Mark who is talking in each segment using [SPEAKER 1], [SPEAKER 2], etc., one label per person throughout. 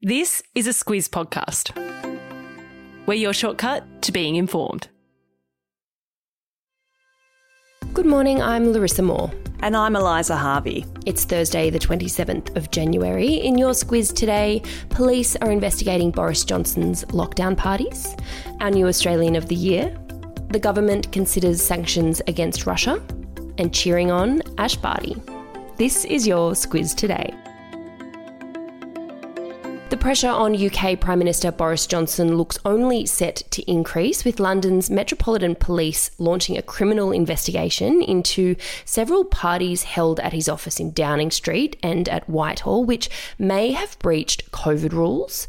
[SPEAKER 1] This is a Squiz podcast. We're your shortcut to being informed.
[SPEAKER 2] Good morning, I'm Larissa Moore.
[SPEAKER 3] And I'm Eliza Harvey.
[SPEAKER 2] It's Thursday, the 27th of January. In your squiz today, police are investigating Boris Johnson's lockdown parties, our new Australian of the Year, the government considers sanctions against Russia, and cheering on Ash Barty. This is your squiz today. Pressure on UK Prime Minister Boris Johnson looks only set to increase, with London's Metropolitan Police launching a criminal investigation into several parties held at his office in Downing Street and at Whitehall, which may have breached COVID rules.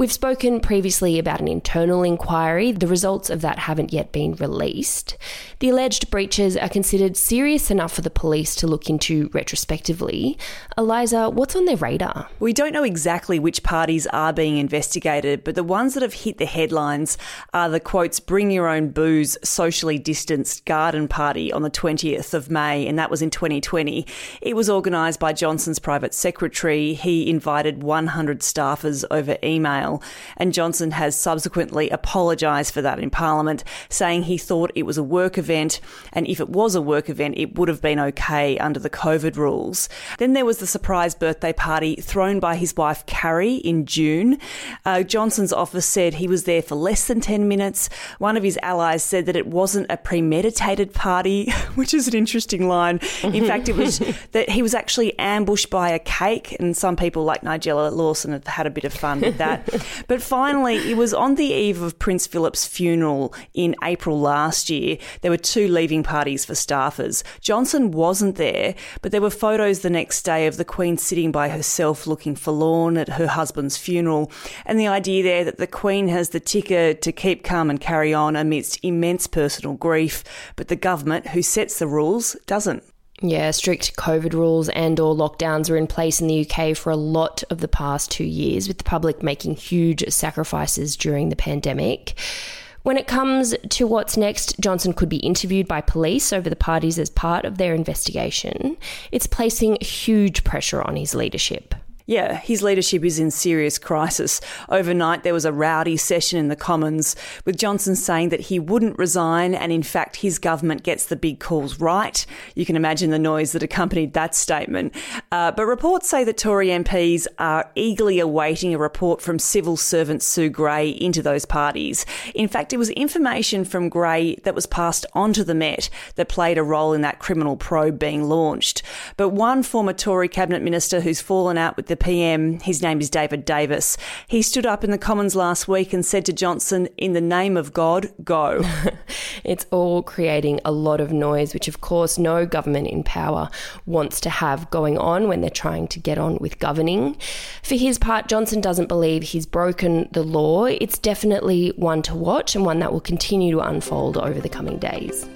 [SPEAKER 2] We've spoken previously about an internal inquiry. The results of that haven't yet been released. The alleged breaches are considered serious enough for the police to look into retrospectively. Eliza, what's on their radar?
[SPEAKER 3] We don't know exactly which parties are being investigated, but the ones that have hit the headlines are the quotes bring your own booze socially distanced garden party on the 20th of May, and that was in 2020. It was organised by Johnson's private secretary. He invited 100 staffers over email and Johnson has subsequently apologised for that in Parliament, saying he thought it was a work event, and if it was a work event, it would have been okay under the COVID rules. Then there was the surprise birthday party thrown by his wife Carrie in June. Uh, Johnson's office said he was there for less than 10 minutes. One of his allies said that it wasn't a premeditated party, which is an interesting line. In fact, it was that he was actually ambushed by a cake, and some people like Nigella Lawson have had a bit of fun with that. But finally, it was on the eve of Prince Philip's funeral in April last year. There were two leaving parties for staffers. Johnson wasn't there, but there were photos the next day of the Queen sitting by herself looking forlorn at her husband's funeral. And the idea there that the Queen has the ticker to keep calm and carry on amidst immense personal grief, but the government, who sets the rules, doesn't.
[SPEAKER 2] Yeah, strict COVID rules and or lockdowns are in place in the UK for a lot of the past 2 years with the public making huge sacrifices during the pandemic. When it comes to what's next, Johnson could be interviewed by police over the parties as part of their investigation. It's placing huge pressure on his leadership.
[SPEAKER 3] Yeah, his leadership is in serious crisis. Overnight, there was a rowdy session in the Commons with Johnson saying that he wouldn't resign, and in fact, his government gets the big calls right. You can imagine the noise that accompanied that statement. Uh, but reports say that Tory MPs are eagerly awaiting a report from civil servant Sue Gray into those parties. In fact, it was information from Gray that was passed on to the Met that played a role in that criminal probe being launched. But one former Tory cabinet minister who's fallen out with the PM. His name is David Davis. He stood up in the Commons last week and said to Johnson, In the name of God, go.
[SPEAKER 2] it's all creating a lot of noise, which of course no government in power wants to have going on when they're trying to get on with governing. For his part, Johnson doesn't believe he's broken the law. It's definitely one to watch and one that will continue to unfold over the coming days.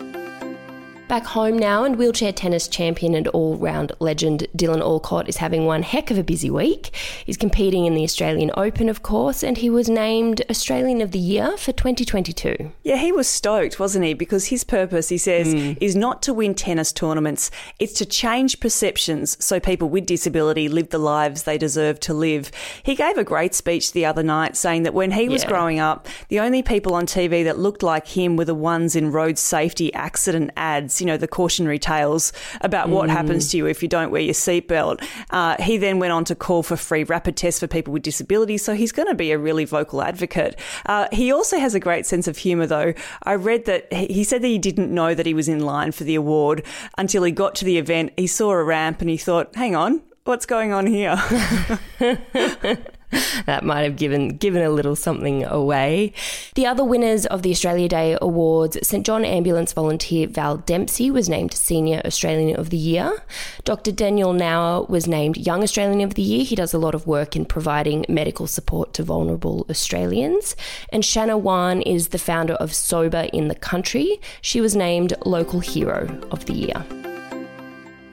[SPEAKER 2] Back home now, and wheelchair tennis champion and all round legend Dylan Alcott is having one heck of a busy week. He's competing in the Australian Open, of course, and he was named Australian of the Year for 2022.
[SPEAKER 3] Yeah, he was stoked, wasn't he? Because his purpose, he says, mm. is not to win tennis tournaments, it's to change perceptions so people with disability live the lives they deserve to live. He gave a great speech the other night saying that when he was yeah. growing up, the only people on TV that looked like him were the ones in road safety accident ads you know, the cautionary tales about what mm. happens to you if you don't wear your seatbelt. Uh, he then went on to call for free rapid tests for people with disabilities, so he's going to be a really vocal advocate. Uh, he also has a great sense of humour, though. I read that he said that he didn't know that he was in line for the award until he got to the event. He saw a ramp and he thought, hang on, what's going on here?
[SPEAKER 2] that might have given given a little something away. The other winners of the Australia Day Awards, St John Ambulance volunteer Val Dempsey was named Senior Australian of the Year. Dr Daniel Nour was named Young Australian of the Year. He does a lot of work in providing medical support to vulnerable Australians. And Shanna Whan is the founder of Sober in the Country. She was named Local Hero of the Year.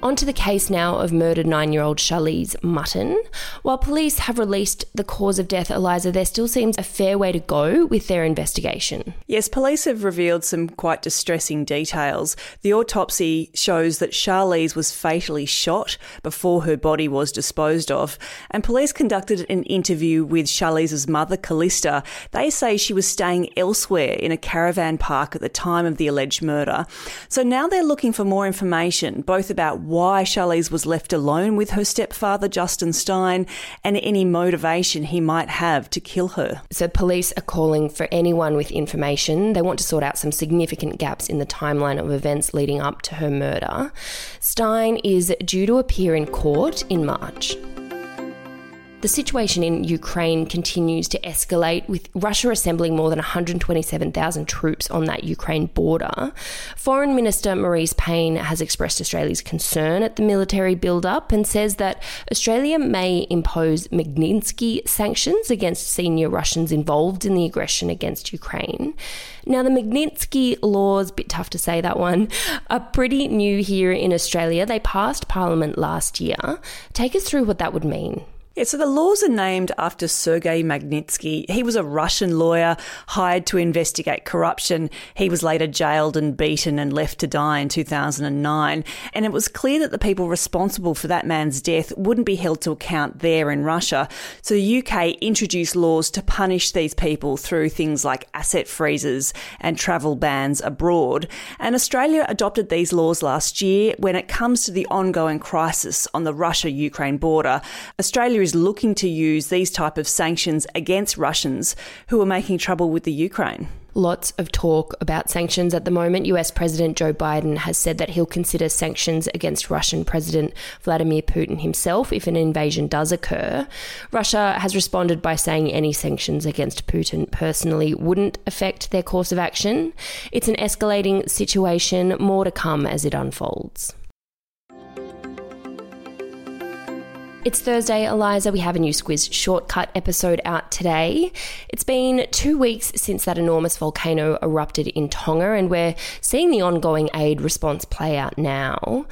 [SPEAKER 2] Onto the case now of murdered nine year old Charlize Mutton. While police have released the cause of death, Eliza, there still seems a fair way to go with their investigation.
[SPEAKER 3] Yes, police have revealed some quite distressing details. The autopsy shows that Charlize was fatally shot before her body was disposed of, and police conducted an interview with Charlize's mother, Kallista. They say she was staying elsewhere in a caravan park at the time of the alleged murder. So now they're looking for more information, both about why Charlize was left alone with her stepfather, Justin Stein, and any motivation he might have to kill her.
[SPEAKER 2] So, police are calling for anyone with information. They want to sort out some significant gaps in the timeline of events leading up to her murder. Stein is due to appear in court in March. The situation in Ukraine continues to escalate, with Russia assembling more than 127,000 troops on that Ukraine border. Foreign Minister Marise Payne has expressed Australia's concern at the military build-up and says that Australia may impose Magnitsky sanctions against senior Russians involved in the aggression against Ukraine. Now, the Magnitsky laws, bit tough to say that one, are pretty new here in Australia. They passed Parliament last year. Take us through what that would mean.
[SPEAKER 3] Yeah, so the laws are named after Sergei Magnitsky. He was a Russian lawyer hired to investigate corruption. He was later jailed and beaten and left to die in 2009. And it was clear that the people responsible for that man's death wouldn't be held to account there in Russia. So the UK introduced laws to punish these people through things like asset freezes and travel bans abroad. And Australia adopted these laws last year when it comes to the ongoing crisis on the Russia Ukraine border. Australia is looking to use these type of sanctions against Russians who are making trouble with the Ukraine.
[SPEAKER 2] Lots of talk about sanctions at the moment. US President Joe Biden has said that he'll consider sanctions against Russian President Vladimir Putin himself if an invasion does occur. Russia has responded by saying any sanctions against Putin personally wouldn't affect their course of action. It's an escalating situation, more to come as it unfolds. It's Thursday, Eliza. We have a new Squiz shortcut episode out today. It's been two weeks since that enormous volcano erupted in Tonga, and we're seeing the ongoing aid response play out now.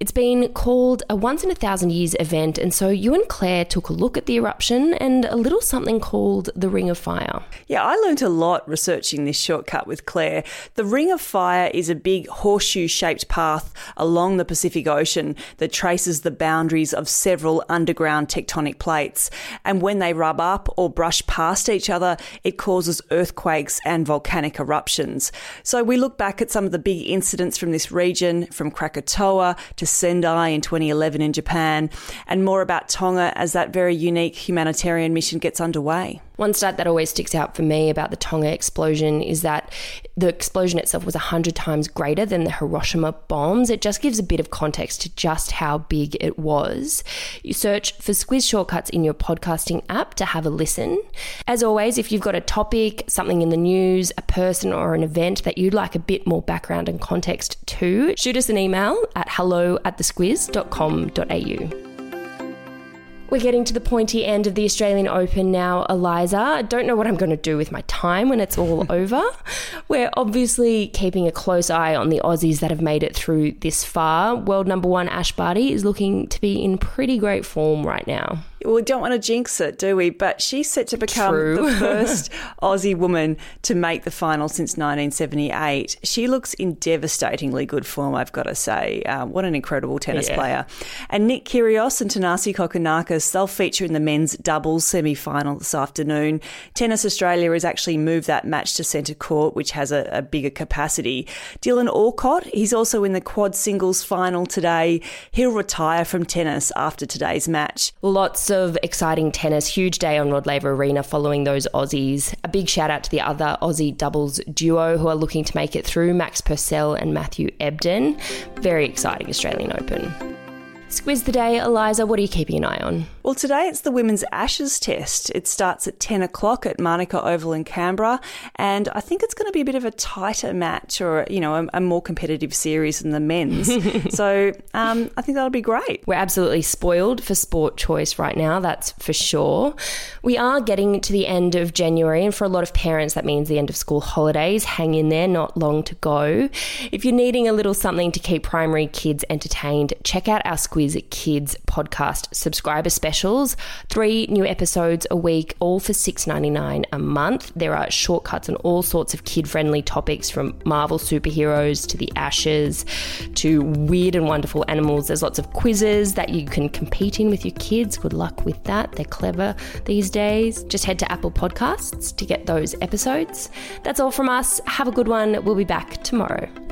[SPEAKER 2] It's been called a once in a thousand years event, and so you and Claire took a look at the eruption and a little something called the Ring of Fire.
[SPEAKER 3] Yeah, I learnt a lot researching this shortcut with Claire. The Ring of Fire is a big horseshoe shaped path along the Pacific Ocean that traces the boundaries of several underground tectonic plates. And when they rub up or brush past each other, it causes earthquakes and volcanic eruptions. So we look back at some of the big incidents from this region, from Krakatoa to Sendai in 2011 in Japan, and more about Tonga as that very unique humanitarian mission gets underway.
[SPEAKER 2] One stat that always sticks out for me about the Tonga explosion is that the explosion itself was 100 times greater than the Hiroshima bombs. It just gives a bit of context to just how big it was. You search for Squiz Shortcuts in your podcasting app to have a listen. As always, if you've got a topic, something in the news, a person, or an event that you'd like a bit more background and context to, shoot us an email at hello at thesquiz.com.au. We're getting to the pointy end of the Australian Open now, Eliza. I don't know what I'm going to do with my time when it's all over. We're obviously keeping a close eye on the Aussies that have made it through this far. World number one Ash Barty is looking to be in pretty great form right now
[SPEAKER 3] we don't want to jinx it, do we? But she's set to become
[SPEAKER 2] True.
[SPEAKER 3] the first Aussie woman to make the final since 1978. She looks in devastatingly good form, I've got to say. Uh, what an incredible tennis
[SPEAKER 2] Yeah.
[SPEAKER 3] player. And Nick Kyrgios and Thanasi Kokkinakis, they'll feature in the men's doubles semi-final this afternoon. Tennis Australia has actually moved that match to centre court, which has a, a bigger capacity. Dylan Alcott, he's also in the quad singles final today. He'll retire from tennis after today's match.
[SPEAKER 2] Lots of exciting tennis. Huge day on Rod Laver Arena following those Aussies. A big shout out to the other Aussie doubles duo who are looking to make it through Max Purcell and Matthew Ebden. Very exciting Australian Open. Squiz the day, Eliza, what are you keeping an eye on?
[SPEAKER 3] Well, today it's the Women's Ashes Test. It starts at 10 o'clock at Manuka Oval in Canberra, and I think it's going to be a bit of a tighter match or, you know, a, a more competitive series than the men's. so um, I think that'll be great.
[SPEAKER 2] We're absolutely spoiled for sport choice right now, that's for sure. We are getting to the end of January, and for a lot of parents, that means the end of school holidays. Hang in there, not long to go. If you're needing a little something to keep primary kids entertained, check out our Squiz Kids podcast subscriber specials. Three new episodes a week, all for $6.99 a month. There are shortcuts on all sorts of kid friendly topics from Marvel superheroes to the Ashes to weird and wonderful animals. There's lots of quizzes that you can compete in with your kids. Good luck with that. They're clever these days. Just head to Apple Podcasts to get those episodes. That's all from us. Have a good one. We'll be back tomorrow.